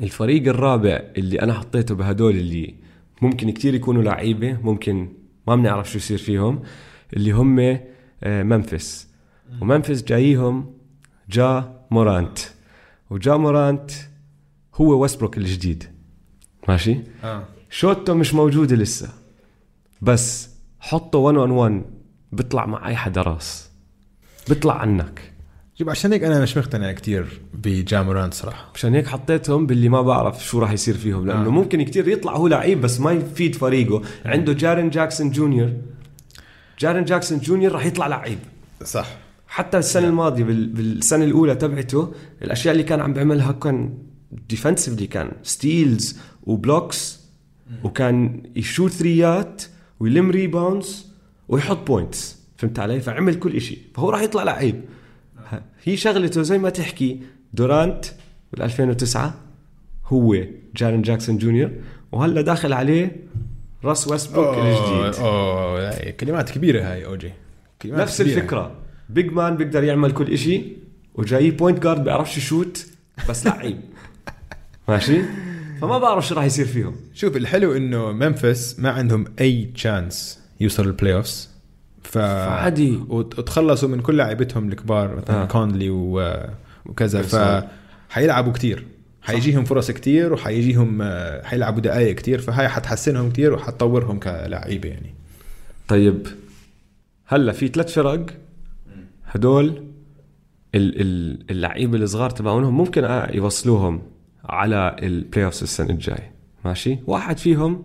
الفريق الرابع اللي أنا حطيته بهدول اللي ممكن كتير يكونوا لعيبة ممكن ما بنعرف شو يصير فيهم اللي هم آه، ممفيس. وممفيس جاييهم جا مورانت. وجا مورانت هو ويسبروك الجديد. ماشي؟ آه. shoot ه مش موجودة لسه. بس حطه 1 on 1 بيطلع مع أي حدا راس. بيطلع عنك. جيب عشان هيك أنا مش مقتنع كتير بجامورانت صراحة. مشان هيك حطيتهم باللي ما بعرف شو راح يصير فيهم لأنه آه. ممكن كتير يطلع هو لعيب بس ما يفيد فريقه. عنده جارين جاكسون جونيور. جارين جاكسون جونيور راح يطلع لعيب. صح. حتى السنة الماضية بال- بالسنة الأولى تبعته الأشياء اللي كان عم بيعملها كان defensively كان steals و blocks وكان يشوت ثريات ويلم rebounds ويحط points فهمت علي؟ فعمل كل إشي. فهو راح يطلع لعيب. هي شغلته زي ما تحكي دورانت بال 2009 هو جارين جاكسون جونيور وهلا داخل عليه راس ويستبروك الجديد. أوه كلمات كبيرة هاي أوجي. كلمات نفس كبيرة. الفكرة. big man بيقدر يعمل كل إشي وجاي point guard بيعرفش يشوت بس لعيب. ماشي؟ فما بعرف شو راح يصير فيهم. شوف الحلو إنه ممفيس ما عندهم أي chance يوصلوا ال playoffs ف فعادي. وت- وتخلصوا من كل لاعبتهم الكبار مثلا آه. كونلي و... وكذا. ف. حيلعبوا كتير. حيجيهم فرص كتير وحيجيهم آه، حيلعبوا دقائق كتير. فهاي حتحسنهم كتير وحتطورهم كلاعيبة يعني. طيب هلا في ثلاث فرق هدول ال- ال- اللعيبة الصغار تبعونهم ممكن يوصلوهم على ال playoffs السنة الجاي ماشي؟ واحد فيهم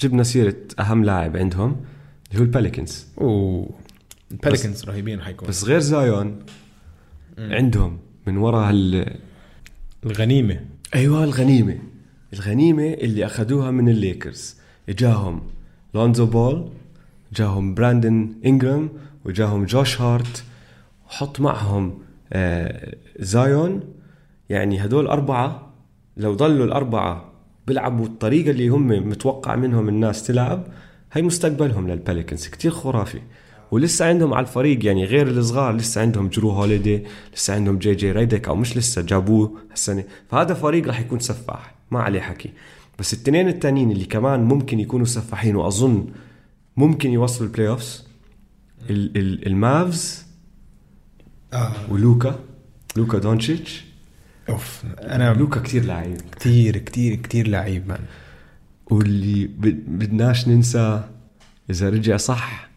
جبنا سيرة أهم لاعب عندهم. هو البيليكنز و البيليكنز رهيبين حيكون بس غير زايون عندهم من وراء هال الغنيمة. أيوه الغنيمة. الغنيمة اللي أخذوها من الليكرز. إجاهم لونزو بول جاهم براندن انجرام وجاهم جوش هارت. وحط معهم آه زايون. يعني هدول أربعة لو ضلوا الأربعة بيلعبوا الطريقة اللي هم متوقع منهم الناس تلعب هي مستقبلهم للبيليكنز كتير خرافي. ولسه عندهم على الفريق يعني غير الصغار لسه عندهم جرو هوليداي لسه عندهم جي جي ريديك أو مش لسه جابوه هالسنة. فهذا فريق راح يكون سفاح ما عليه حكي. بس التنين التانيين اللي كمان ممكن يكونوا سفاحين وأظن ممكن يوصلوا ال playoffs ال- ال- المافز آه. ولوكا لوكا دونتشيتش أوف أنا لوكا كتير لعيب. كتير كتير كتير لعيب man واللي بدناش ننسى إذا رجع صح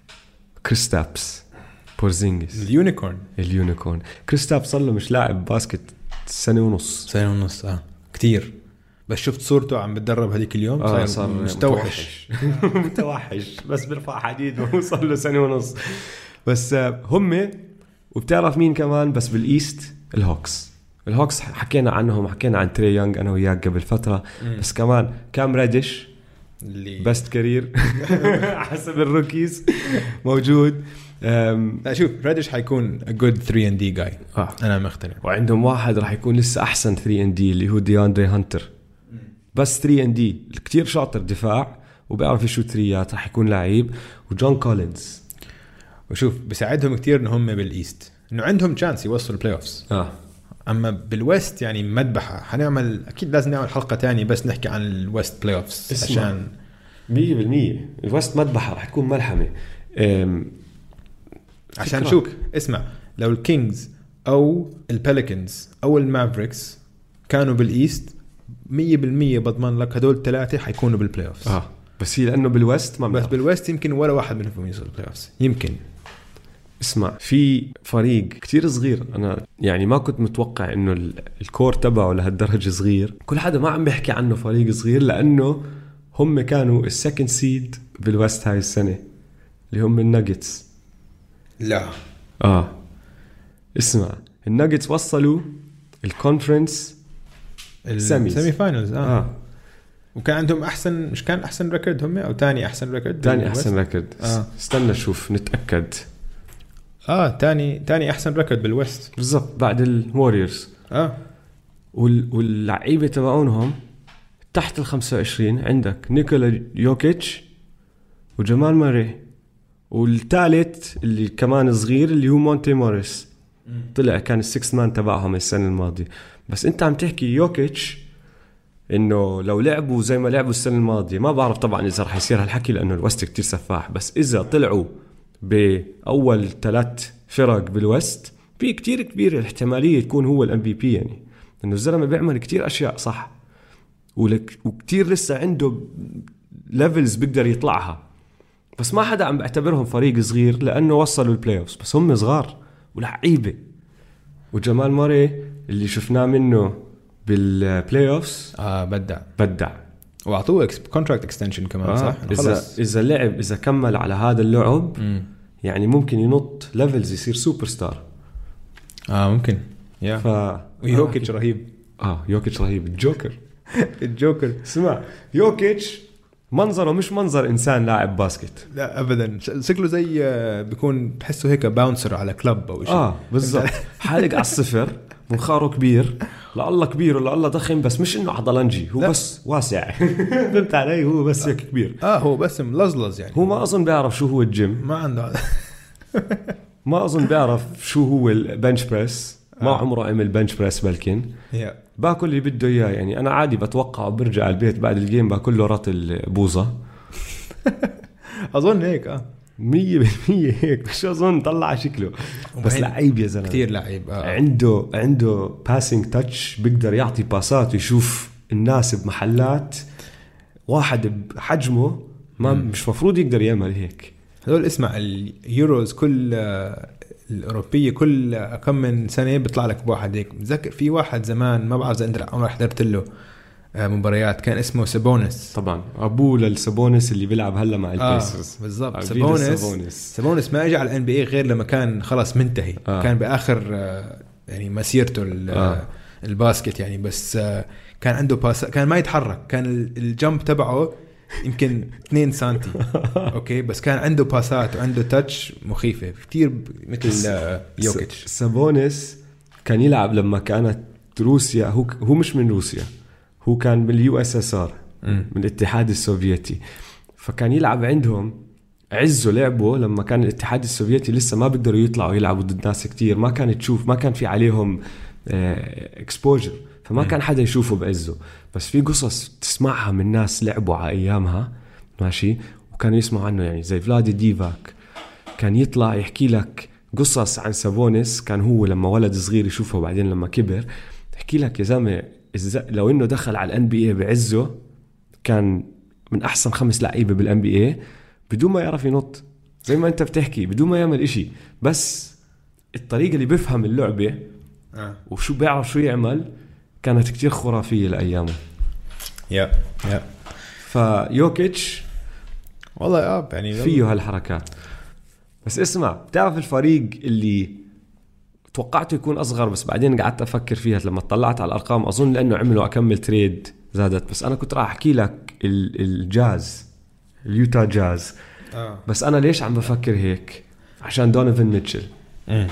كريستابس بورزينجس ال unicorn. ال unicorn. كريستابس صار له مش لاعب باسكت سنة ونص. سنة ونص آه. كتير. بس شفت صورته عم بتدرب هذيك اليوم آه صار, متوحش. متوحش. متوحش. بس بيرفع حديد وهو صار له سنة ونص. بس آه، هم وبتعرف مين كمان؟ بس بال East الهوكس. الهوكس حكينا عنهم حكينا عن تري يونغ أنا وياك قبل فترة. بس كمان كام ريدش اللي best career. حسب ال rookies. موجود. لا شوف ريدش حيكون a good 3 and D guy. آه. أنا مقتنع. وعندهم واحد راح يكون لسه أحسن 3 and D اللي هو دياندري هانتر. بس 3 and D كثير شاطر دفاع وبيعرف يشوت three ات راح يكون لعيب. وجون كولينز. وشوف بساعدهم كتير ان هم بال East إنه عندهم chance يوصلوا ال playoffs آه. أما بال West يعني مذبحة. حنعمل أكيد لازم نعمل حلقة تانية بس نحكي عن ال West playoffs اسمع. عشان 100% ال West مذبحة راح يكون ملحمة. عشان. شوف اسمع. لو الكينجز أو البيليكنز أو المافريكس كانوا بال East 100% بضمن لك هدول الثلاثة حيكونوا بال playoffs آه. بس هي لأنه بال West ما بس. بال West يمكن ولا واحد منهم يوصل ال playoffs يمكن. اسمع في فريق كتير صغير أنا يعني ما كنت متوقع إنه ال- ال core تبعه لهالدرجة صغير. كل حدا ما عم بيحكي عنه فريق صغير لأنه هم كانوا ال second seed بال West هاي السنة اللي هم الناجتس لا. آه. اسمع الناجتس وصلوا ال conference. ال semi finals آه, آه. وكان عندهم أحسن مش كان أحسن record هم؟ أو ثاني أحسن record ثاني؟ أحسن record آه. استنى شوف نتأكد. آه تاني تاني أحسن record بال West. بالضبط بعد الوريورز آه. وال... واللعيبة تبعونهم تحت ال 25 عندك نيكولا يوكيتش وجمال موري. والثالث اللي كمان صغير اللي هو مونتي موريس. طلع كان ال sixth man تبعهم السنة الماضية. بس انت عم تحكي يوكيتش انه لو لعبوا زي ما لعبوا السنة الماضية ما بعرف طبعا إذا رح يصير هالحكي لأنه ال West كتير سفاح بس إذا طلعوا بأول ثلاث فرق بال West في كتير كبيره الاحتمالية يكون هو ال MVP يعني انه الزلمة بيعمل كتير أشياء صح ولك وكتير لسه عنده levels بيقدر يطلعها. بس ما حدا عم بعتبرهم فريق صغير لأنه وصلوا ال playoffs بس هم صغار ولعيبة. وجمال موري اللي شفناه منه بال playoffs آه بدع. بدع. وأعطوه contract extension كمان آه. صح؟ اذا إذا لعب إذا كمل على هذا اللعب مم. يعني ممكن ينط levels يصير سوبر ستار آه ممكن. يا ف ويوكيتش رهيب. آه يوكيتش رهيب. ال Joker ال Joker اسمع يوكيتش منظره مش منظر إنسان لاعب باسكت. لا ابدا. شكله زي آه، بيكون تحسه هيك bouncer على club أو شيء. آه بالضبط. حالق على الصفر. منخاره كبير. لله كبير ولله ضخم بس مش إنه عضلنجي هو لا. بس واسع. فهمت علي؟ هو بس هيك كبير. آه هو بس ملزلز يعني. هو ما أظن بيعرف شو هو الجيم. ما عنده. ما أظن بيعرف شو هو ال bench press ما آه. عمره عمل bench press بلكن. يا باكل اللي بده إياه يعني. أنا عادي بتوقع برجع البيت بعد الجيم باكل له رطل بوظه أظن هيك آه. مية بالمية هيك مش أظن طلع شكله. بس لعيب يا زلمة. كثير لعيب آه. عنده عنده passing touch بيقدر يعطي pass ات ويشوف الناس بمحلات. واحد بحجمه ما مش مفروض يقدر يعمل هيك. هذول اسمع اليوروز كل آه، الأوروبية كل آه، كم من سنة بيطلع لك بواحد هيك. بتذكر في واحد زمان ما بعرف إذا أنت عمرك حضرت له. مباريات. كان اسمه سابونس. طبعا. ابوه لسابونس اللي بيلعب هلا مع آه البيسرز. بالضبط. أرفيداس سابونس. سابونس ما اجى على ال NBA غير لما كان خلاص منتهي. آه. آه. كان بآخر آه، يعني مسيرته آه. آه. الباسكت يعني. بس آه، كان عنده pass كان ما يتحرك. كان ال- ال jump تبعه يمكن 2 سنتي. okay؟ بس كان عنده pass ات وعنده touch مخيفة. كثير مثل آه، يوكيتش سابونس كان يلعب لما كانت روسيا. هو هو مش من روسيا. هو كان بال USSR. من الاتحاد السوفيتي. فكان يلعب عندهم عزه لعبه لما كان الاتحاد السوفيتي لسه ما بيقدروا يطلعوا يلعبوا ضد ناس كتير ما كانت تشوف ما كان في عليهم exposure فما كان حدا يشوفه بعزه. بس في قصص تسمعها من ناس لعبوا على أيامها ماشي؟ وكانوا يسمعوا عنه يعني زي فلادي ديفاتش. كان يطلع يحكي لك قصص عن سابونس كان هو لما ولد صغير يشوفه بعدين لما كبر. يحكي لك يا زلمة لو إنه دخل على ال NBA بعزه كان من أحسن خمس لعيبة بال NBA بدون ما يعرف ينط. زي ما أنت بتحكي بدون ما يعمل إشي. بس الطريقة اللي بيفهم اللعبة آه. وشو بيعرف شو يعمل كانت كتير خرافية لأيامه. yeah yeah. فوتشيتش والله آه يعني فيه هالحركات. بس اسمع بتعرف الفريق اللي توقعته يكون أصغر بس بعدين قعدت أفكر فيها لما طلعت على الأرقام أظن لأنه عملوا أكمل تريد زادت بس أنا كنت راح أحكي لك ال- الجاز اليوتا جاز آه. بس أنا ليش عم بفكر هيك عشان دونيفن ميتشل مم.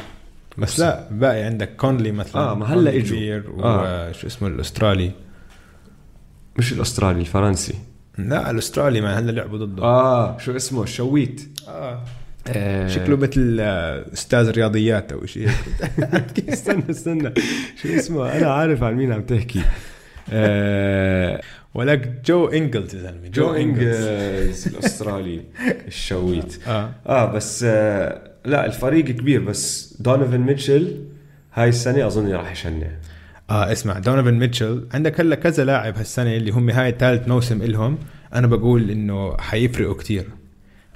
بس لا باقي عندك كونلي مثلا آه، ما هلأ. كبير آه. وشو اسمه الأسترالي مش الأسترالي الفرنسي لا الأسترالي ما هلأ لعبوا ضده آه شو اسمه الشويت آه. آه شكله مثل آه، أستاذ رياضيات أو شيء استنى استنى. شو اسمه؟ أنا عارف عن مين عم تحكي. آه ولك جو إنجلز يا زلمة. جو إنجلز. الأسترالي الشويت. آه. آه بس آه لا الفريق كبير بس دونيفن ميتشل هاي السنة أظن راح يشنع. آه اسمع دونيفن ميتشل عندك هلا كذا لاعب هالسنة اللي هم هاي ثالث موسم إلهم. أنا بقول إنه حيفرقوا كتير.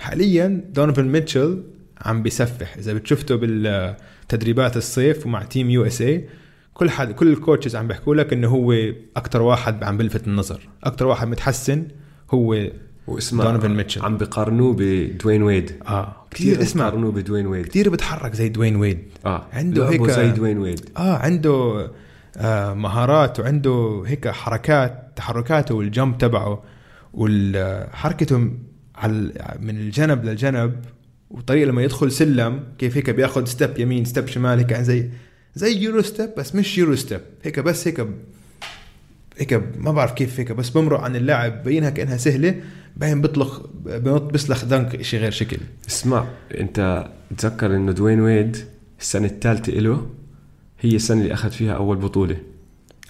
حاليا دونيفن ميتشل عم بيسفح. إذا بتشفته بالتدريبات الصيف ومع Team USA كل حد كل ال coaches عم بيحكوا لك إنه هو أكثر واحد عم بلفت النظر. أكثر واحد متحسن هو واسمع دونيفن ميتشل. عم بقارنوه بدوين ويد. آه كثير اسمع. بقارنوه بدوين ويد. كثير بتحرك زي دوين ويد. آه عنده هيك- زي دوين ويد. آه عنده آه مهارات وعنده هيك حركات تحركاته وال jump تبعه وحركته على من الجنب للجنب وطريقة لما يدخل سلم كيف هيك بياخذ step يمين step شمال هيك يعني زي زي Euro step بس مش Euro step هيك بس هيك هيك ما بعرف كيف هيك بس بمرق عن اللاعب بينها كأنها سهلة بعدين بيطلق بنط بيسلخ dunk شيء غير شكل. اسمع أنت تذكر إنه دوين ويد السنة الثالثة له هي السنة اللي أخذ فيها أول بطولة.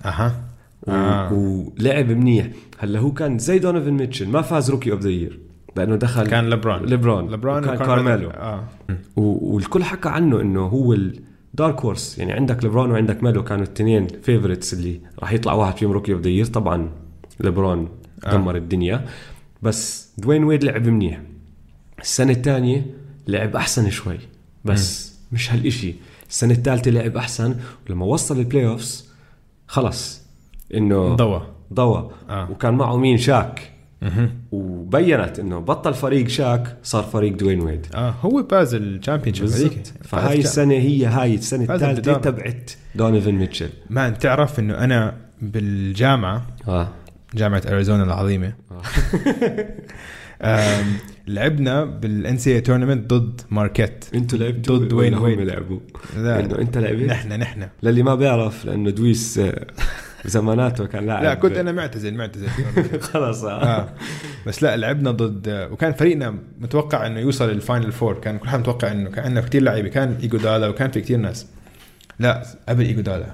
أها. آه. ولعب منيح. هلأ هو كان زي دونيفن ميتشل ما فاز rookie of the year لأنه دخل كان لبران ليبرون. لبران كان وكارميلو. كارميلو. آه. والكل حكى عنه إنه هو ال dark horse يعني عندك ليبرون وعندك ميلو كانوا الاثنين favorites اللي راح يطلع واحد فيهم rookie of the year طبعا ليبرون آه. دمر الدنيا. بس دوين ويد لعب منيح. السنة الثانية لعب أحسن شوي. بس مش هالإشي. السنة الثالثة لعب أحسن. ولما وصل ال playoffs خلص إنه ضوى. ضوى. آه. وكان معه مين؟ شاك. وبينت إنه بطل فريق شاك صار فريق دوين ويد. آه هو فاز ال championship فهاي السنة هي هاي السنة الثالثة. تبعت دونيفن ميتشل man تعرف إنه أنا بالجامعة آه. جامعة أريزونا العظيمة. آم، لعبنا بال NC tournament ضد ماركيت. أنتوا لعبتوا ضد هم ويد. لعبوا؟ لا. إنه أنت لعبت؟ نحن نحن. للي ما بيعرف لأنه دوين بزماناته كان لاعب. لا كنت أنا معتزل معتزل. خلص آه. بس لا لعبنا ضد وكان فريقنا متوقع إنه يوصل لل Final Four. كان كل حد متوقع إنه كان عندنا كثير لعيبة. كان ايجودالا وكان في كثير ناس. لا قبل ايجودالا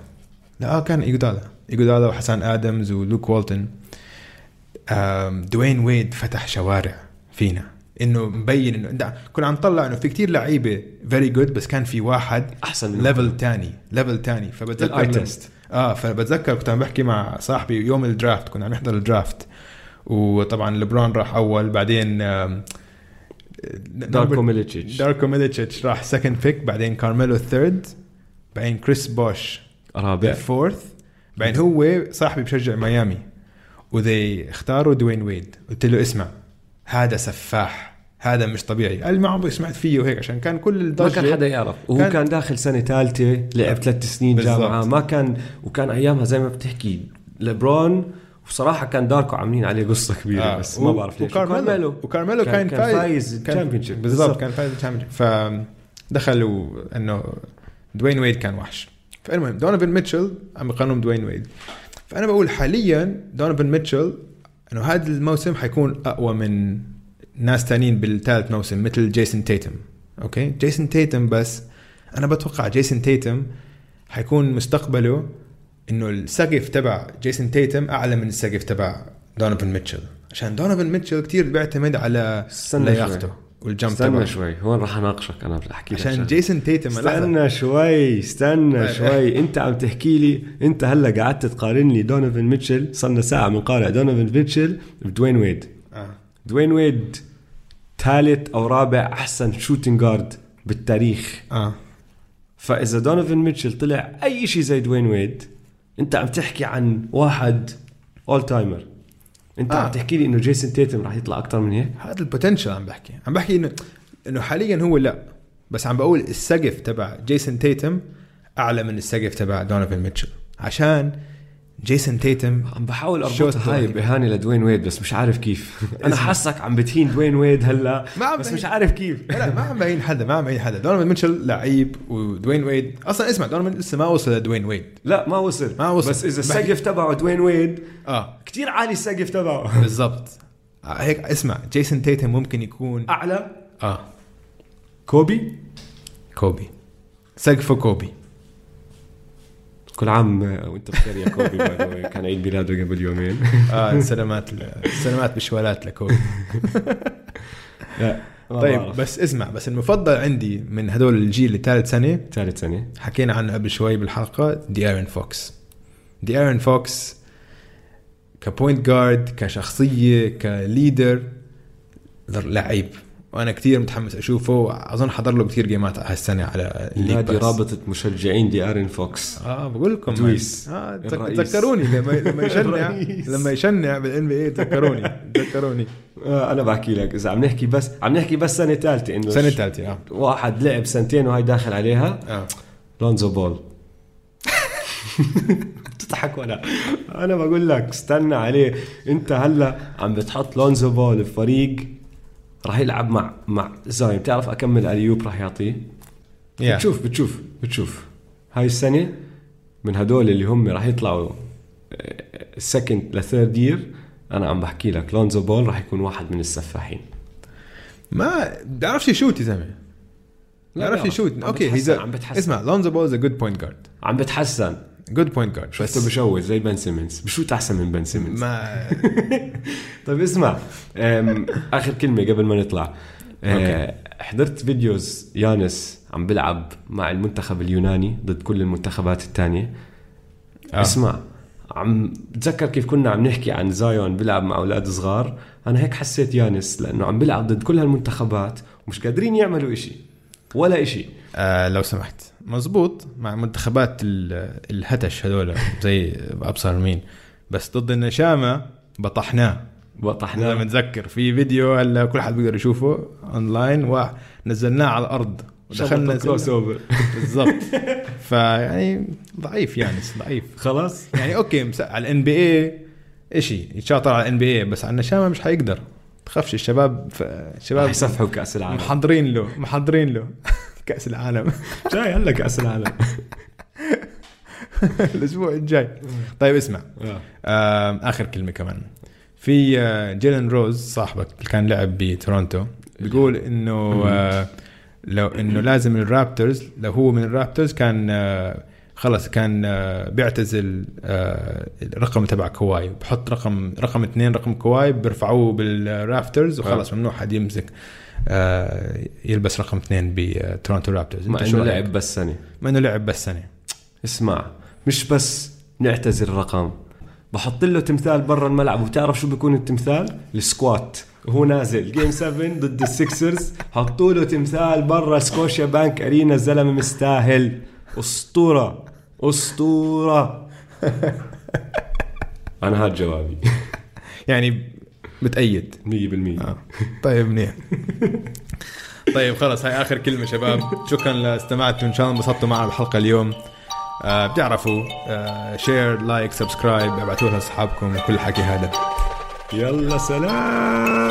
لا آه كان ايجودالا ايجودالا وحسن آدمز ولوك والتون آم، دوين ويد فتح شوارع فينا. إنه مبين إنه دا- كنا عم نطلع إنه في كتير لعيبة very good بس كان في واحد أحسن level تاني level تاني. فبتذكر test آه فبتذكر كنت عم بحكي مع صاحبي يوم ال draft كنا عم نحضر ال draft. وطبعا لبران راح أول بعدين داركو ميليتشيتش داركو ميليتشيتش راح second pick بعدين كارميلو ال third بعدين كريس بوش رابع. ال fourth بعدين هو صاحبي بشجع ميامي. وذي اختاروا دوين ويد قلت له اسمع هذا سفاح. هذا مش طبيعي. قال ما عمري سمعت فيه وهيك عشان كان كل ما الضجة كان حدا يعرف. وهو كان- كان, داخل سنة ثالثة لعب ثلاث سنين بالضبط. جامعة ما كان وكان أيامها زي ما بتحكي ليبرون وصراحة كان داركو عاملين عليه قصة كبيرة آه. بس ما و- بعرف ليش. وكارميلو. وكارميلو. كان, كان- كان فايز الchampionship. بالضبط. كان فايز ال champion فدخلوا إنه دوين ويد كان وحش. فالمهم دونيفن ميتشل عم يقارنوا دوين ويد. فأنا بقول حاليا دونيفن ميتشل إنه هذا الموسم حيكون أقوى من ناس تانيين بالثالث موسم مثل جيسون تيتم okay جيسون تيتم بس أنا بتوقع جيسون تيتم حيكون مستقبله إنه السقف تبع جيسون تيتم أعلى من السقف تبع دونيفن ميتشل عشان دونيفن ميتشل كتير بيعتمد على لياقته. وال jump استنى تبعه شوي هون راح أناقشك أنا بحكي لك عشان شغلة. جيسون تيتم لحظة. استنى شوي استنى طيب. شوي أنت عم تحكي لي أنت هلأ قعدت تقارن لي دونيفن ميتشل صرنا ساعة بنقارن دونيفن ميتشل بدوين ويد آه. دوين ويد ثالث أو رابع أحسن shooting guard بالتاريخ. آه. فإذا دونيفن ميتشل طلع أي شيء زي دوين ويد أنت عم تحكي عن واحد all timer انت آه. عم تحكي لي إنه جيسون تيتم راح يطلع أكثر من هيك؟ هذا ال potential عم بحكي. عم بحكي انه إنه حاليا هو لا. بس عم بقول السقف تبع جيسون تيتم أعلى من السقف تبع دونيفن ميتشل عشان جيسون تيتم عم بحاول اربطها هاي رهيب. بإهانة لدوين ويد بس مش عارف كيف. أنا. حاسك عم بتهين دوين ويد هلا ما عم بس. مش عارف كيف. لا ما عم بهين حدا ما عم بهين حدا. دونيفن ميتشل لعيب ودوين ويد. أصلا اسمع دونيفن لسه ما وصل لدوين ويد. لا ما وصل. ما وصل. بس إذا السقف تبعه دوين ويد آه. كتير عالي السقف تبعه. بالضبط. آه، هيك اسمع جيسون تيتم ممكن يكون أعلى. آه. كوبي؟ كوبي. سقفه كوبي. كل عام وانت بخير يا كوبي. كان عيد ميلاده قبل يومين. آه سلامات سلامات بشوالات لكوبي. لا طيب بعرف. بس اسمع بس المفضل عندي من هدول الجيل اللي ثالث سنة ثالث سنة. حكينا عنه قبل شوي بالحلقة دي ايرن فوكس دي ايرن فوكس ك point guard كشخصية ك leader لعيب. وأنا كثير متحمس أشوفه. أظن حضر له كثير جيمات هالسنة على نادي. رابطه مشجعين دي آرين فوكس. آه بقول لكم. دويس. آه الرئيس. تذكروني لما لما يشنع. لما يشنع بال NBA تذكروني. تذكروني. آه أنا بحكي لك إذا عم نحكي بس عم نحكي بس سنة ثالثة إنه سنة ثالثة آه. واحد لعب سنتين وهي داخل عليها. آه. لونزو بول. بتضحك ولا؟ أنا بقول لك استنى عليه. أنت هلا عم بتحط لونزو بول بفريق راح يلعب مع مع زايون بتعرف كم alley-oop راح يعطيه؟ Yeah. بتشوف بتشوف بتشوف. هاي السنة من هدول اللي هم راح يطلعوا second ل third year أنا عم بحكي لك. لونزو بول راح يكون واحد من السفاحين. ما بيعرفش يشوت يا زلمة. لا، بيعرفش بيعرف. يشوت. okay he's عم بتحسن. اسمع لونزو بول is a good point guard عم بتحسن. good point guard شفته بشوت زي بن سيمنز بشوت أحسن من بن سيمنز ما طيب اسمع آخر كلمة قبل ما نطلع. أه، حضرت videos يانس عم بلعب مع المنتخب اليوناني ضد كل المنتخبات الثانية. آه. اسمع عم بتذكر كيف كنا عم نحكي عن زايون بيلعب مع أولاد صغار؟ أنا هيك حسيت يانس لأنه عم بيلعب ضد كل هالمنتخبات ومش قادرين يعملوا إشي ولا إشي. آه لو سمحت. مزبوط مع منتخبات ال- الهتش هذول زي أبصر مين. بس ضد النشامة بطحناه. أنا بطحنا متذكر في فيديو هلا كل حد بيقدر يشوفه أونلاين ونزلناه على الأرض. ودخلنا crossover بالضبط. فيعني ضعيف يانس ضعيف. خلاص. يعني okay مس- على ال NB اي شيء يتشاطر على ال NBA بس على النشامة مش حيقدر. تخافش الشباب الشباب يسفحوا كأس العالم. محضرين له محضرين له. كأس العالم. جاي هلا كأس العالم. الأسبوع الجاي. طيب اسمع. آه. آخر كلمة كمان. في آه، جيلن روز صاحبك اللي كان لعب بتورونتو بيقول إنه آه، لو إنه لازم الرابترز لو هو من الرابترز كان خلص كان بيعتزل الرقم تبع كواي. بحط رقم رقم اثنين رقم كواي بيرفعوه بالرابترز وخلص ممنوع حد يمسك. يلبس رقم اثنين بتورونتو رابترز. مع إنه؟ لعب بس سنه ما إنه لعب بس سنه اسمع مش بس يعتزل الرقم. بحط له تمثال برا الملعب. وبتعرف شو بيكون التمثال؟ ال squat. وهو نازل. game 7 ضد السكسرز حطوا له تمثال برا سكوشيا بانك أرينا. الزلمة مستاهل. أسطورة. أسطورة. أنا هاد جوابي. يعني بتأيد 100% آه. طيب منيح. طيب خلص. هاي آخر كلمة شباب. شكرا لاستماعتوا إن شاء الله انبسطتوا معنا بحلقه اليوم. آه بتعرفوا آه share like subscribe ابعتوها لأصحابكم. وكل الحكي هذا. يلا سلام!